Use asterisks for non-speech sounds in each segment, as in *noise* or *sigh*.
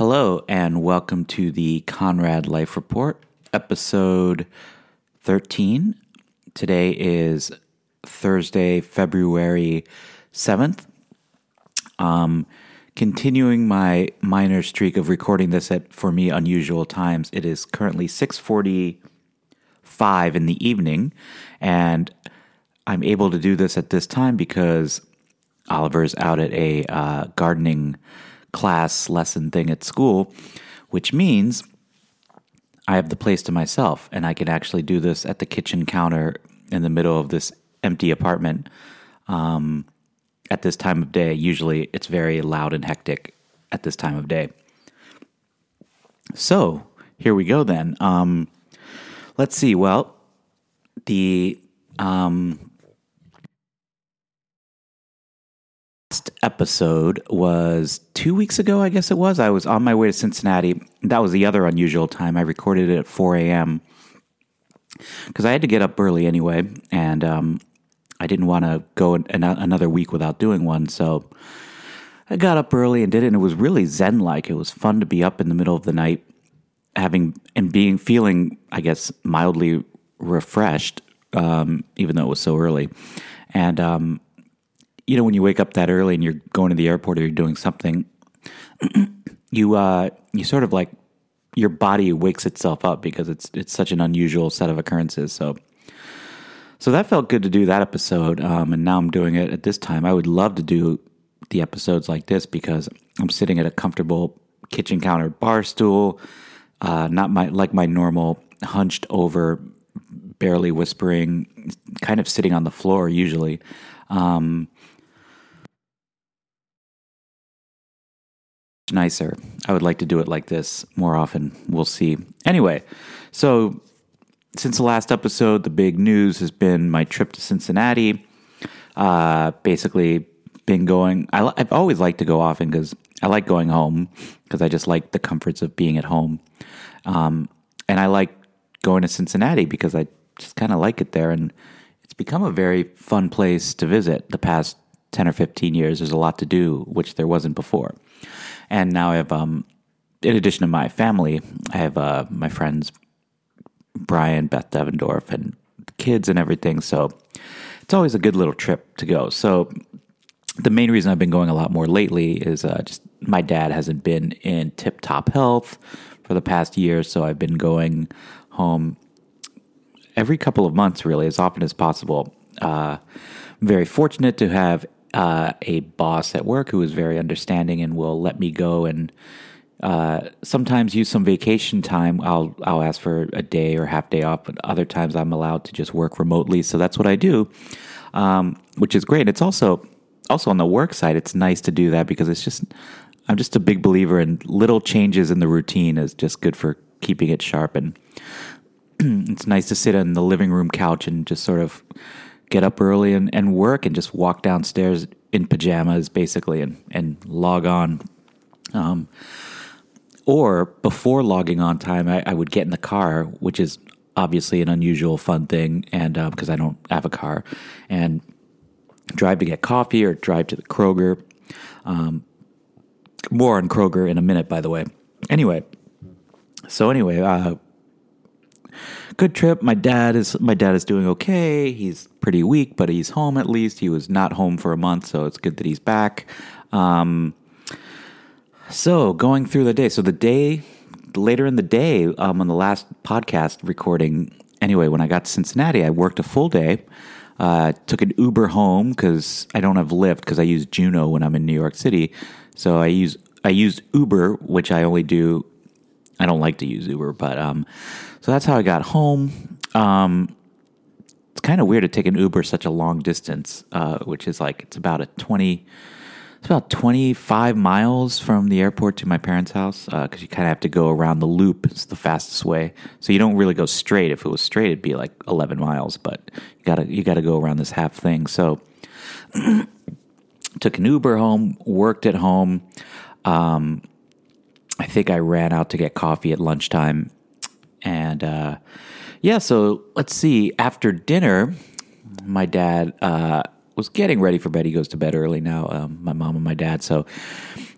Hello, and welcome to the Conrad Life Report, episode 13. Today is Thursday, February 7th. Um, continuing my minor streak of recording this at, for me, unusual times. It is currently 645 in the evening, and I'm able to do this at this time because Oliver's out at a uh, gardening class lesson thing at school, which means I have the place to myself and I can actually do this at the kitchen counter in the middle of this empty apartment um, at this time of day. Usually it's very loud and hectic at this time of day. So here we go then. Um, let's see. Well, the um, episode was two weeks ago, I guess it was. I was on my way to Cincinnati. That was the other unusual time. I recorded it at 4 a.m. because I had to get up early anyway, and um, I didn't want to go an, another week without doing one. So I got up early and did it, and it was really zen like. It was fun to be up in the middle of the night, having and being feeling, I guess, mildly refreshed, um, even though it was so early. And um, you know, when you wake up that early and you're going to the airport or you're doing something, *clears throat* you uh, you sort of like your body wakes itself up because it's it's such an unusual set of occurrences. So, so that felt good to do that episode, um, and now I'm doing it at this time. I would love to do the episodes like this because I'm sitting at a comfortable kitchen counter bar stool, uh, not my like my normal hunched over, barely whispering, kind of sitting on the floor usually. Um, nicer. I would like to do it like this more often. We'll see. Anyway, so since the last episode, the big news has been my trip to Cincinnati. Uh, basically, been going. I, have always liked to go often because I like going home because I just like the comforts of being at home. Um, and I like going to Cincinnati because I just kind of like it there. And it's become a very fun place to visit the past 10 or 15 years. There's a lot to do, which there wasn't before. And now I have, um, in addition to my family, I have uh, my friends Brian, Beth Devendorf, and kids and everything. So it's always a good little trip to go. So the main reason I've been going a lot more lately is uh, just my dad hasn't been in tip top health for the past year. So I've been going home every couple of months, really, as often as possible. Uh, very fortunate to have uh, a boss at work who is very understanding and will let me go and uh, sometimes use some vacation time. I'll I'll ask for a day or half day off, but other times I'm allowed to just work remotely. So that's what I do, um, which is great. It's also also on the work side. It's nice to do that because it's just I'm just a big believer in little changes in the routine is just good for keeping it sharp and *clears throat* it's nice to sit on the living room couch and just sort of get up early and, and work and just walk downstairs in pajamas basically and, and log on. Um, or before logging on time, I, I, would get in the car, which is obviously an unusual fun thing, and because uh, I don't have a car, and drive to get coffee or drive to the Kroger. Um, more on Kroger in a minute, by the way. Anyway, so anyway, uh, good trip. My dad is my dad is doing okay. He's pretty weak, but he's home at least. He was not home for a month, so it's good that he's back. Um, so going through the day. So the day later in the day, um, on the last podcast recording. Anyway, when I got to Cincinnati, I worked a full day. Uh, took an Uber home because I don't have Lyft because I use Juno when I'm in New York City. So I use I used Uber, which I only do. I don't like to use Uber, but um, so that's how I got home. Um, it's kind of weird to take an Uber such a long distance, uh, which is like it's about a twenty. It's about 25 miles from the airport to my parents' house because uh, you kind of have to go around the loop. It's the fastest way, so you don't really go straight. If it was straight, it'd be like 11 miles, but you gotta you gotta go around this half thing. So *clears throat* took an Uber home, worked at home. Um, I think I ran out to get coffee at lunchtime, and uh, yeah, so let's see. After dinner, my dad uh, was getting ready for bed. He goes to bed early now, um, my mom and my dad. So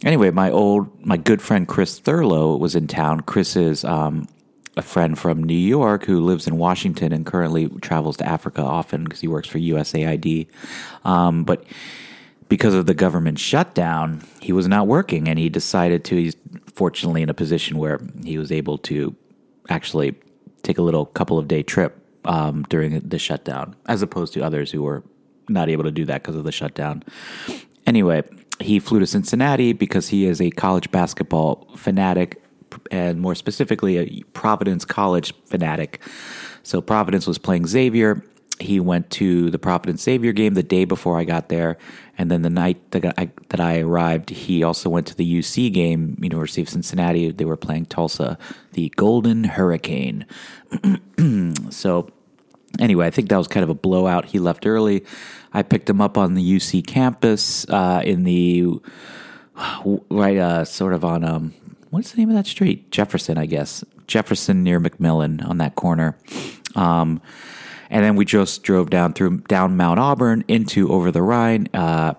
anyway, my old, my good friend Chris Thurlow was in town. Chris is um, a friend from New York who lives in Washington and currently travels to Africa often because he works for USAID. Um, but because of the government shutdown, he was not working and he decided to. He's fortunately in a position where he was able to actually take a little couple of day trip um, during the shutdown, as opposed to others who were not able to do that because of the shutdown. Anyway, he flew to Cincinnati because he is a college basketball fanatic, and more specifically, a Providence College fanatic. So Providence was playing Xavier. He went to the Providence Xavier game the day before I got there, and then the night that I, that I arrived, he also went to the UC game, University of Cincinnati. They were playing Tulsa, the Golden Hurricane. *clears throat* so anyway, I think that was kind of a blowout. He left early. I picked him up on the UC campus uh, in the right, uh, sort of on um, what's the name of that street? Jefferson, I guess. Jefferson near McMillan on that corner. Um, and then we just drove down through down Mount Auburn into over the Rhine, uh,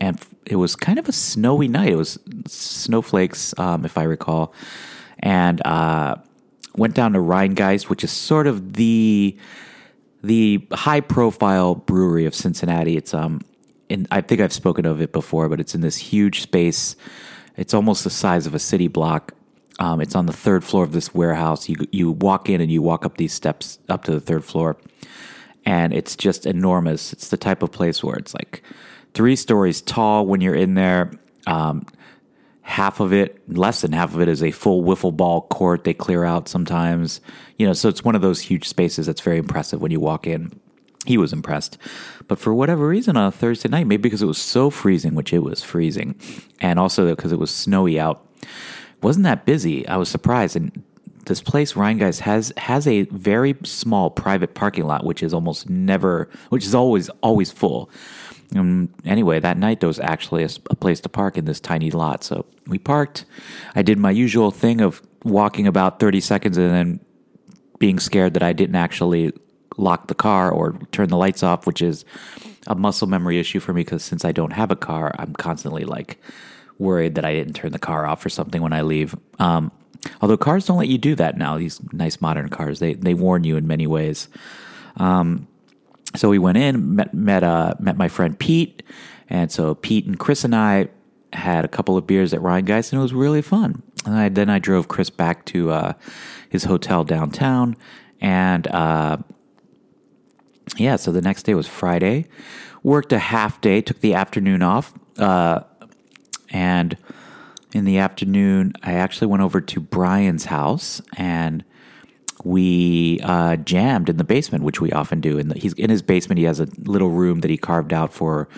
and it was kind of a snowy night. It was snowflakes, um, if I recall, and uh, went down to Rhinegeist, which is sort of the the high profile brewery of Cincinnati. It's um, in, I think I've spoken of it before, but it's in this huge space. It's almost the size of a city block. Um, it's on the third floor of this warehouse. You you walk in and you walk up these steps up to the third floor, and it's just enormous. It's the type of place where it's like three stories tall when you're in there. Um, half of it, less than half of it, is a full wiffle ball court. They clear out sometimes, you know. So it's one of those huge spaces that's very impressive when you walk in. He was impressed, but for whatever reason, on a Thursday night, maybe because it was so freezing, which it was freezing, and also because it was snowy out, wasn't that busy. I was surprised, and this place Rhinegeist has has a very small private parking lot, which is almost never, which is always always full. Um, anyway, that night there was actually a, a, place to park in this tiny lot. So we parked. I did my usual thing of walking about 30 seconds and then being scared that I didn't actually lock the car or turn the lights off, which is a muscle memory issue for me because since I don't have a car, I'm constantly like worried that I didn't turn the car off or something when I leave. Um, although cars don't let you do that now, these nice modern cars, they, they warn you in many ways. Um, so we went in, met met uh, met my friend Pete, and so Pete and Chris and I had a couple of beers at Rhinegeist, and it was really fun. And I, then I drove Chris back to uh, his hotel downtown, and uh, yeah, so the next day was Friday. Worked a half day, took the afternoon off, uh, and in the afternoon, I actually went over to Brian's house and we uh, jammed in the basement, which we often do. And he's in his basement. He has a little room that he carved out for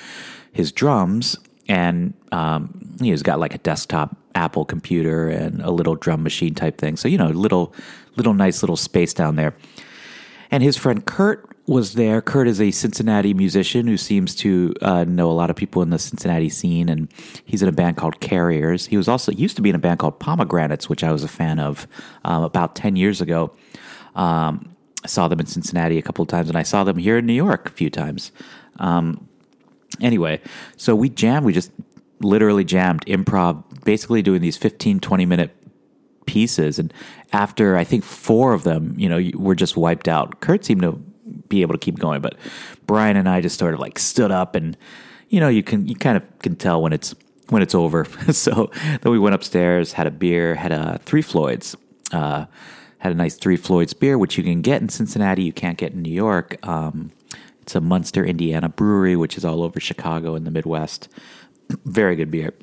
his drums, and um, he's got like a desktop Apple computer and a little drum machine type thing. So you know, little, little nice little space down there. And his friend Kurt was there. Kurt is a Cincinnati musician who seems to uh, know a lot of people in the Cincinnati scene, and he's in a band called Carriers. He was also used to be in a band called Pomegranates, which I was a fan of um, about ten years ago. Um, I saw them in Cincinnati a couple of times, and I saw them here in New York a few times. Um, anyway, so we jammed. We just literally jammed improv, basically doing these 15, 20 minute pieces. And after I think four of them, you know, we're just wiped out. Kurt seemed to be able to keep going. But Brian and I just sort of like stood up, and you know, you can you kind of can tell when it's when it's over. *laughs* so then we went upstairs, had a beer, had a Three Floyds. Uh, had a nice Three Floyds beer, which you can get in Cincinnati, you can't get in New York. Um, it's a Munster, Indiana brewery, which is all over Chicago in the Midwest. *clears throat* Very good beer.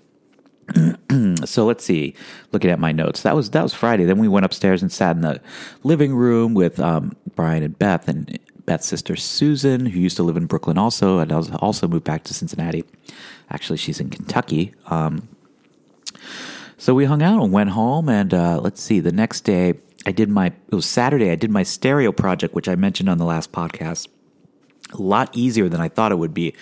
*clears throat* so let's see. Looking at my notes, that was that was Friday. Then we went upstairs and sat in the living room with um, Brian and Beth, and Beth's sister Susan, who used to live in Brooklyn also, and also moved back to Cincinnati. Actually, she's in Kentucky. Um, so we hung out and went home, and uh, let's see. The next day, I did my. It was Saturday. I did my stereo project, which I mentioned on the last podcast. A lot easier than I thought it would be.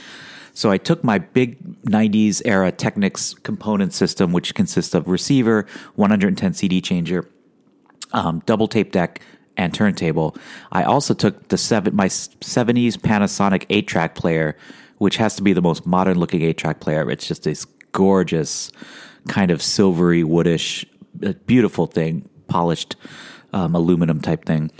So I took my big 90s era Technics component system, which consists of receiver, 110 CD changer, um, double tape deck, and turntable. I also took the seven my 70s Panasonic 8 track player, which has to be the most modern looking 8 track player. It's just this gorgeous, kind of silvery woodish, uh, beautiful thing, polished um, aluminum type thing,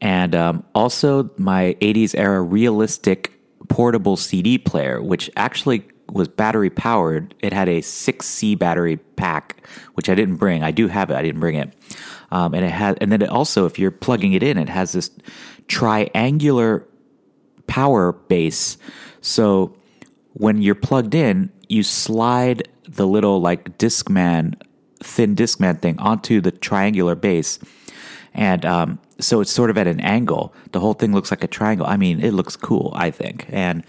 and um, also my '80s era realistic portable CD player, which actually was battery powered. It had a 6C battery pack, which I didn't bring. I do have it. I didn't bring it. Um, and it had, and then it also, if you're plugging it in, it has this triangular power base. So when you're plugged in, you slide the little like Discman, thin Discman thing onto the triangular base. And um, so it's sort of at an angle. The whole thing looks like a triangle. I mean, it looks cool, I think. And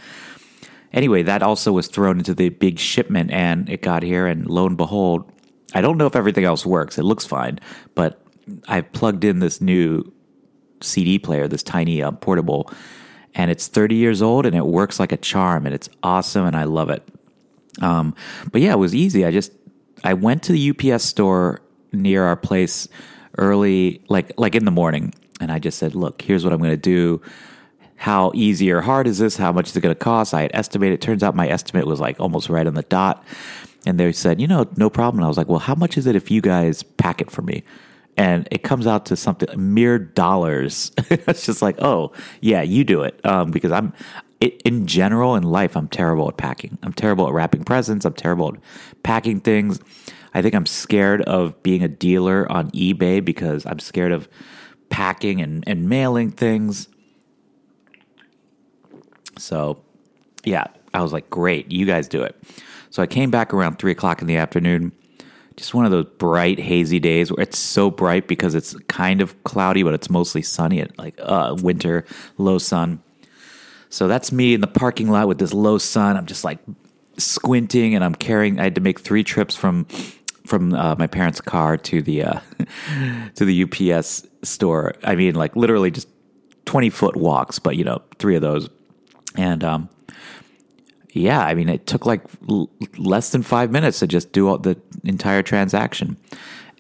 anyway, that also was thrown into the big shipment and it got here. And lo and behold, I don't know if everything else works. It looks fine, but I plugged in this new CD player, this tiny uh, portable, and it's 30 years old and it works like a charm and it's awesome and I love it. Um, but yeah, it was easy. I just I went to the UPS store near our place early, like like in the morning, and I just said, "Look, here's what I'm going to do." How easy or hard is this? How much is it going to cost? I had estimated. It turns out my estimate was like almost right on the dot. And they said, you know, no problem. And I was like, well, how much is it if you guys pack it for me? and it comes out to something mere dollars. *laughs* it's just like, oh yeah, you do it um, because I'm it, in general in life I'm terrible at packing. I'm terrible at wrapping presents. I'm terrible at packing things. I think I'm scared of being a dealer on eBay because I'm scared of packing and, and mailing things. So yeah, I was like, great, you guys do it. So I came back around three o'clock in the afternoon just one of those bright, hazy days where it's so bright because it's kind of cloudy, but it's mostly sunny at like uh, winter, low sun. So that's me in the parking lot with this low sun. I'm just like squinting, and I'm carrying. I had to make three trips from from uh, my parents' car to the uh, *laughs* to the UPS store. I mean, like literally just twenty foot walks, but you know, three of those. And um, yeah, I mean, it took like l- less than five minutes to just do all the entire transaction.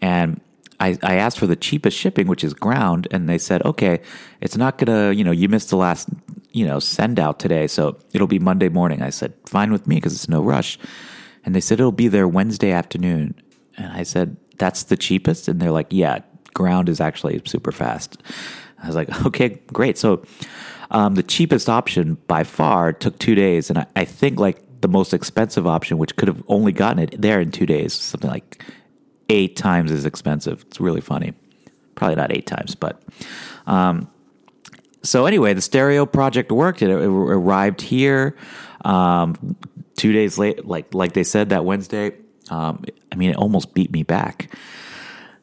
And I, I asked for the cheapest shipping, which is ground, and they said, okay, it's not gonna, you know, you missed the last, you know, send out today, so it'll be Monday morning. I said, fine with me because it's no rush. And they said it'll be there Wednesday afternoon. And I said, that's the cheapest? And they're like, yeah, ground is actually super fast. I was like, okay, great. So um, the cheapest option by far took two days, and I, I, think like the most expensive option, which could have only gotten it there in two days, something like eight times as expensive. It's really funny. Probably not eight times, but. Um, so anyway, the stereo project worked. It, it arrived here um, two days late, like like they said that Wednesday. Um, I mean, it almost beat me back.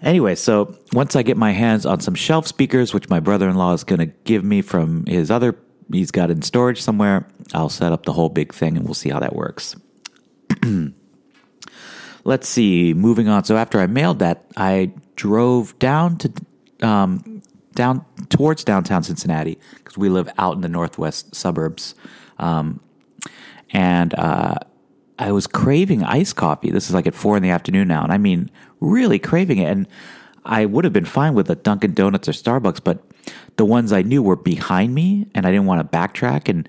Anyway, so once I get my hands on some shelf speakers, which my brother in law is going to give me from his other, he's got in storage somewhere, I'll set up the whole big thing and we'll see how that works. *clears throat* Let's see, moving on. So after I mailed that, I drove down to, um, down towards downtown Cincinnati because we live out in the northwest suburbs. Um, and, uh, I was craving iced coffee. This is like at four in the afternoon now, and I mean, really craving it. And I would have been fine with a Dunkin' Donuts or Starbucks, but the ones I knew were behind me, and I didn't want to backtrack. And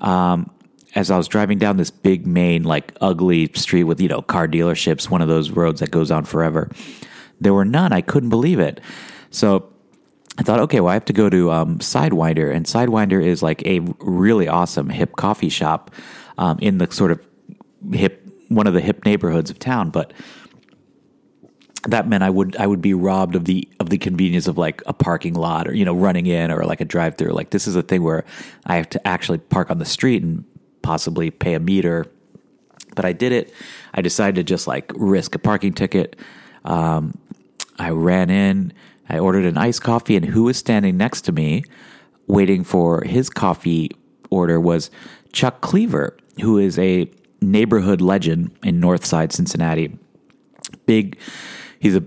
um, as I was driving down this big main, like ugly street with you know car dealerships, one of those roads that goes on forever, there were none. I couldn't believe it. So I thought, okay, well, I have to go to um, Sidewinder, and Sidewinder is like a really awesome hip coffee shop um, in the sort of hip one of the hip neighborhoods of town, but that meant I would I would be robbed of the of the convenience of like a parking lot or you know running in or like a drive through. Like this is a thing where I have to actually park on the street and possibly pay a meter. But I did it. I decided to just like risk a parking ticket. Um, I ran in. I ordered an iced coffee, and who was standing next to me, waiting for his coffee order, was Chuck Cleaver, who is a neighborhood legend in Northside Cincinnati. Big, he's a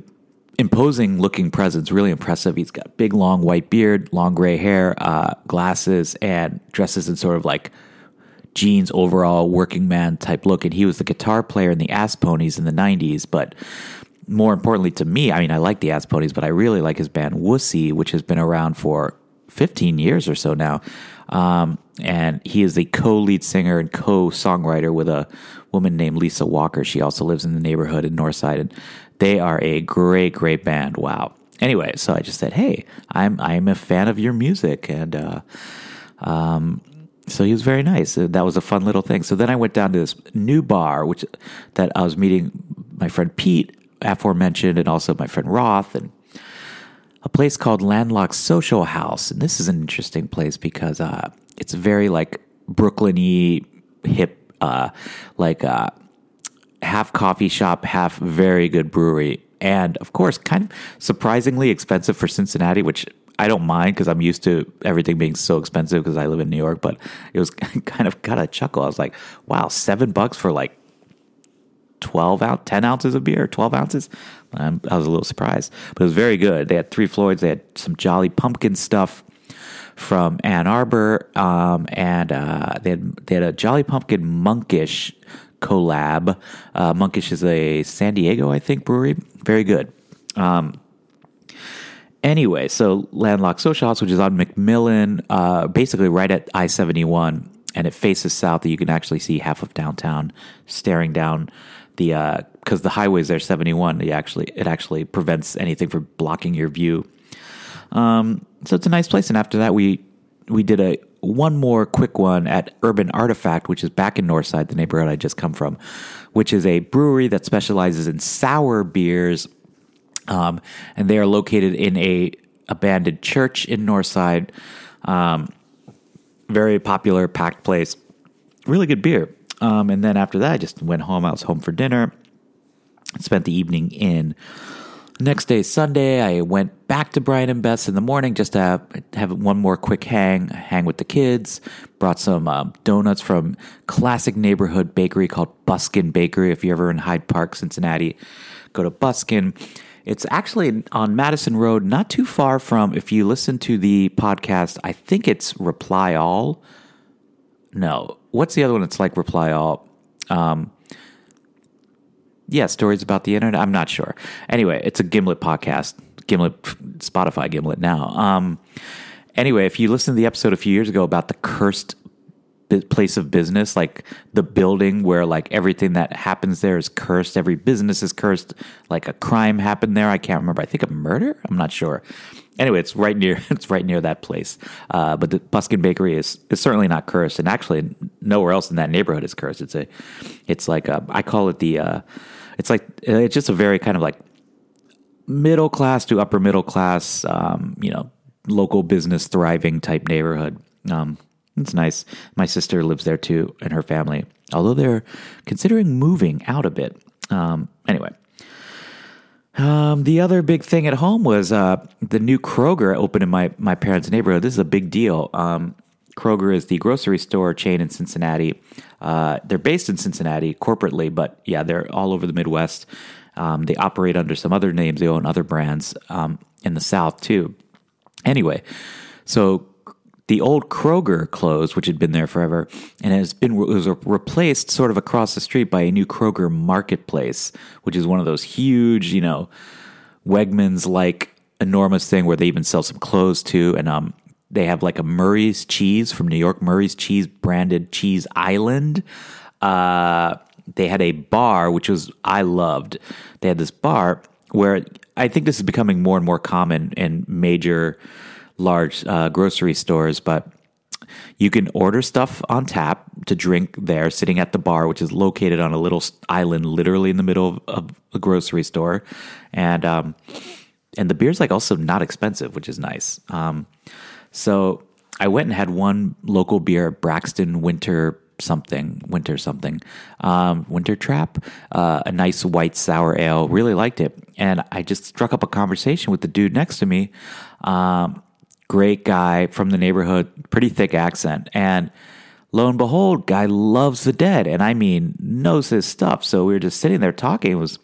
imposing looking presence, really impressive. He's got big, long white beard, long gray hair, uh, glasses, and dresses in sort of like jeans, overall working man type look. And he was the guitar player in the Ass Ponies in the '90s, but more importantly to me, I mean, I like the Ass Ponies, but I really like his band Wussy, which has been around for 15 years or so now. Um, and he is the co lead singer and co songwriter with a woman named Lisa Walker. She also lives in the neighborhood in Northside. And they are a great, great band. Wow. Anyway, so I just said, hey, I'm, I'm a fan of your music. And, uh, um, so he was very nice. Uh, That was a fun little thing. So then I went down to this new bar, which that I was meeting my friend Pete, aforementioned, and also my friend Roth, and a place called Landlocked Social House. And this is an interesting place because uh, it's very like Brooklyn-y, hip, uh, like uh, half coffee shop, half very good brewery. And of course, kind of surprisingly expensive for Cincinnati, which I don't mind because I'm used to everything being so expensive because I live in New York. But it was *laughs* kind of got a chuckle. I was like, wow, seven bucks for like 12 out 10 ounces of beer 12 ounces. I was a little surprised but it was very good. They had Three Floyds they had some jolly pumpkin stuff from ann arbor um, and uh, they, had, they had a jolly pumpkin monkish collab. Uh, monkish is a san diego i think brewery. Very good. Um, anyway so landlocked social house which is on mcmillan uh, basically right at i-71 and it faces south that you can actually see half of downtown staring down the because the highways there 71 it actually it actually prevents anything from blocking your view. Um, so it's a nice place and after that we we did a one more quick one at urban artifact which is back in northside the neighborhood i just come from which is a brewery that specializes in sour beers. Um, and they are located in a abandoned church in northside. Um, very popular packed place. Really good beer um, and then after that, I just went home. I was home for dinner. Spent the evening in. Next day, Sunday, I went back to Brian and Beth's in the morning just to have, have one more quick hang, hang with the kids. Brought some um, donuts from classic neighborhood bakery called Busken Bakery. If you're ever in Hyde Park, Cincinnati, go to Busken. It's actually on Madison Road, not too far from. If you listen to the podcast, I think it's Reply All. No, what's the other one It's like Reply All? Um, yeah, stories about the internet. I'm not sure. Anyway, it's a Gimlet podcast. Gimlet, Spotify Gimlet now. Um, anyway, if you listen to the episode a few years ago about the cursed place of business, like the building where like everything that happens there is cursed, every business is cursed, like a crime happened there. I can't remember. I think a murder. I'm not sure anyway, it's right near *laughs* it's right near that place. Uh, but the Busken Bakery is is certainly not cursed, and actually nowhere else in that neighborhood is cursed. It's a it's like a, I call it the uh, it's like it's just a very kind of like middle class to upper middle class, um, you know, local business thriving type neighborhood. Um, it's nice. My sister lives there too, and her family. Although they're considering moving out a bit. Um, anyway, um, the other big thing at home was uh, the new Kroger opened in my, my parents' neighborhood. This is a big deal. Um, Kroger is the grocery store chain in Cincinnati. Uh, they're based in Cincinnati corporately, but yeah, they're all over the Midwest. Um, they operate under some other names. They own other brands um, in the South too. Anyway, so the old Kroger closed, which had been there forever, and has been was replaced sort of across the street by a new Kroger Marketplace, which is one of those huge, you know, Wegmans like enormous thing where they even sell some clothes too, and um, they have like a Murray's cheese from New York, Murray's cheese branded cheese island. Uh, they had a bar which was I loved. They had this bar where I think this is becoming more and more common in major large uh, grocery stores, but you can order stuff on tap to drink there, sitting at the bar, which is located on a little island, literally in the middle of, a grocery store, and um, and the beer's like also not expensive, which is nice. Um, so I went and had one local beer, Braxton Winter something, winter something, um, winter trap, uh, a nice white sour ale. Really liked it, and I just struck up a conversation with the dude next to me. Um, great guy from the neighborhood, pretty thick accent. And lo and behold, guy loves the dead. And I mean, knows his stuff. So we were just sitting there talking. It was,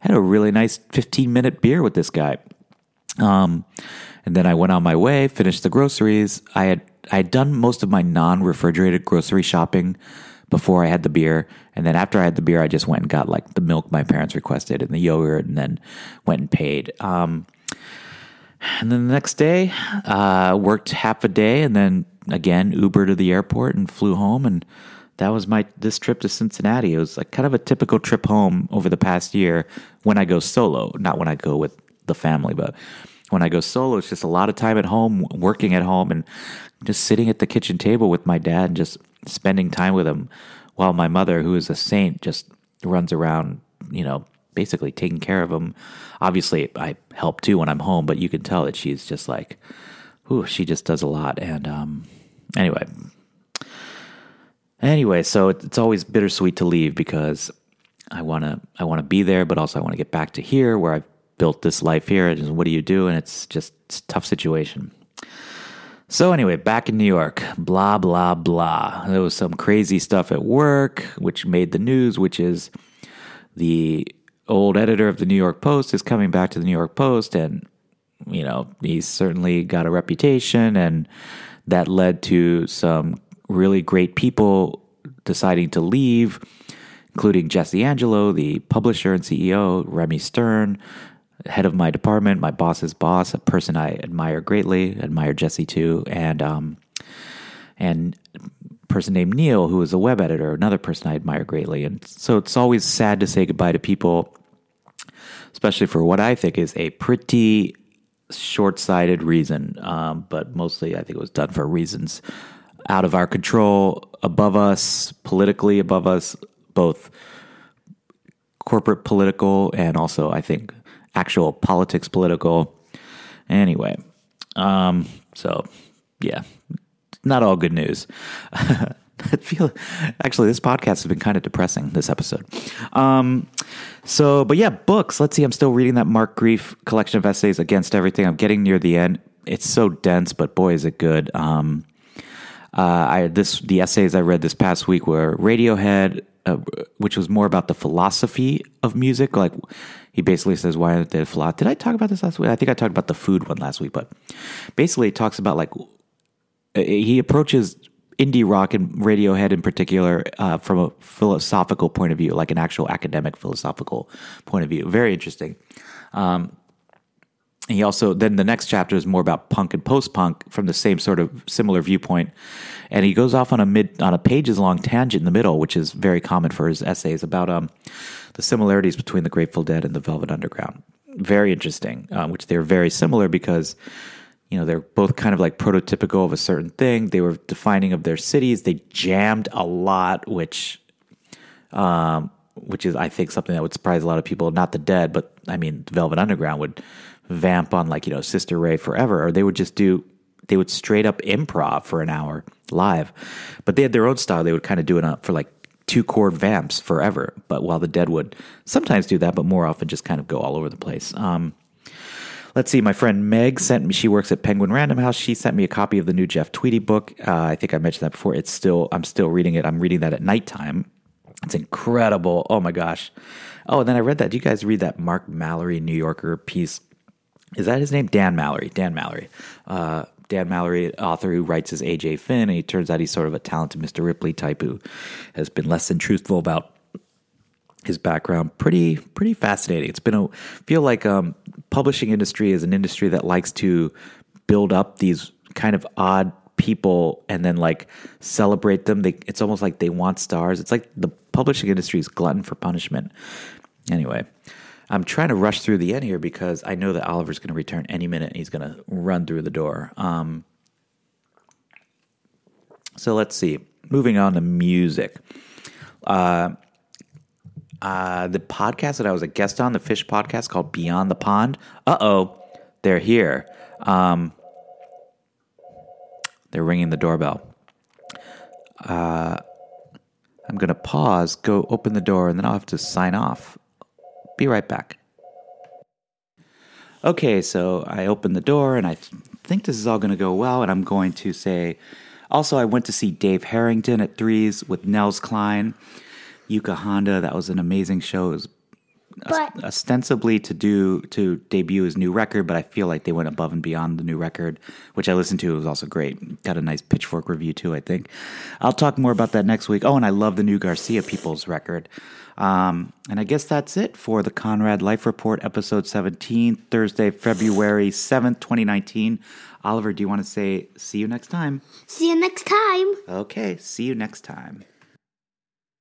had a really nice 15 minute beer with this guy. Um, and then I went on my way, finished the groceries. I had, I had done most of my non refrigerated grocery shopping before I had the beer. And then after I had the beer, I just went and got like the milk my parents requested and the yogurt and then went and paid. Um, and then the next day, uh, worked half a day and then again Uber to the airport and flew home and that was my this trip to Cincinnati. It was like kind of a typical trip home over the past year when I go solo, not when I go with the family, but when I go solo, it's just a lot of time at home, working at home, and just sitting at the kitchen table with my dad and just spending time with him, while my mother, who is a saint, just runs around, you know, basically taking care of him. Obviously, I help too when I'm home, but you can tell that she's just like, whew, she just does a lot. And um, anyway, Anyway, so it's always bittersweet to leave because I want to I want to be there, but also I want to get back to here where I've built this life here. And what do you do? And it's just it's tough situation. So anyway, back in New York, blah blah blah. There was some crazy stuff at work which made the news, which is the old editor of the New York Post is coming back to the New York Post and you know, he's certainly got a reputation and that led to some really great people deciding to leave, including Jesse Angelo, the publisher and CEO, Remy Stern, head of my department, my boss's boss, a person I admire greatly, admire Jesse too, and um, and person named Neil, who is a web editor, another person I admire greatly. And so it's always sad to say goodbye to people, especially for what I think is a pretty short sighted reason. Um, but mostly I think it was done for reasons out of our control, above us, politically above us, both corporate political and also, I think, actual politics political. Anyway, um, so yeah, not all good news. *laughs* I feel actually this podcast has been kind of depressing this episode. Um, so, but yeah, books. Let's see. I'm still reading that Mark Greif collection of essays against everything. I'm getting near the end. It's so dense, but boy, is it good. Um, uh, I this the essays I read this past week were Radiohead, uh, which was more about the philosophy of music. Like he basically says, "Why aren't they flat?" Did I talk about this last week? I think I talked about the food one last week, but basically, it talks about like he approaches indie rock and Radiohead in particular uh, from a philosophical point of view, like an actual academic philosophical point of view. Very interesting. Um, he also then the next chapter is more about punk and post punk from the same sort of similar viewpoint and he goes off on a mid on a pages long tangent in the middle which is very common for his essays about um, the similarities between the grateful dead and the velvet underground very interesting um, which they're very similar because you know they're both kind of like prototypical of a certain thing they were defining of their cities they jammed a lot which um, which is i think something that would surprise a lot of people not the dead but i mean velvet underground would vamp on like you know Sister Ray forever, or they would just do they would straight up improv for an hour live, but they had their own style. They would kind of do it up for like two chord vamps forever. But while the Dead would sometimes do that, but more often just kind of go all over the place. Um, let's see. My friend Meg sent me. She works at Penguin Random House. She sent me a copy of the new Jeff Tweedy book. Uh, I think I mentioned that before. It's still I'm still reading it. I'm reading that at nighttime. It's incredible. Oh my gosh. Oh, and then I read that. Do you guys read that Mark Mallory New Yorker piece is that his name? Dan Mallory. Dan Mallory. Uh, Dan Mallory, author who writes as AJ Finn, and he turns out he's sort of a talented Mr. Ripley type who has been less than truthful about his background. Pretty, pretty fascinating. It's been a feel like um, publishing industry is an industry that likes to build up these kind of odd people and then like celebrate them. They, it's almost like they want stars. It's like the publishing industry is glutton for punishment. Anyway, I'm trying to rush through the end here because I know that Oliver's going to return any minute and he's going to run through the door. Um, so let's see. Moving on to music. Uh, uh, the podcast that I was a guest on, the fish podcast called Beyond the Pond. Uh oh, they're here. Um, they're ringing the doorbell. Uh, I'm going to pause, go open the door, and then I'll have to sign off. Be right back. Okay, so I open the door and I th- think this is all going to go well. And I'm going to say, also, I went to see Dave Harrington at Threes with Nels Cline, Yuka Honda. That was an amazing show. Was, But- ostensibly to do to debut his new record, but I feel like they went above and beyond the new record, which I listened to. It was also great. Got a nice pitchfork review too, I think. I'll talk more about that next week. Oh, and I love the new Garcia Peoples record. Um, and I guess that's it for the Conrad Life Report, episode 17, Thursday, February 7th, 2019. Oliver, do you want to say see you next time? See you next time. Okay, see you next time.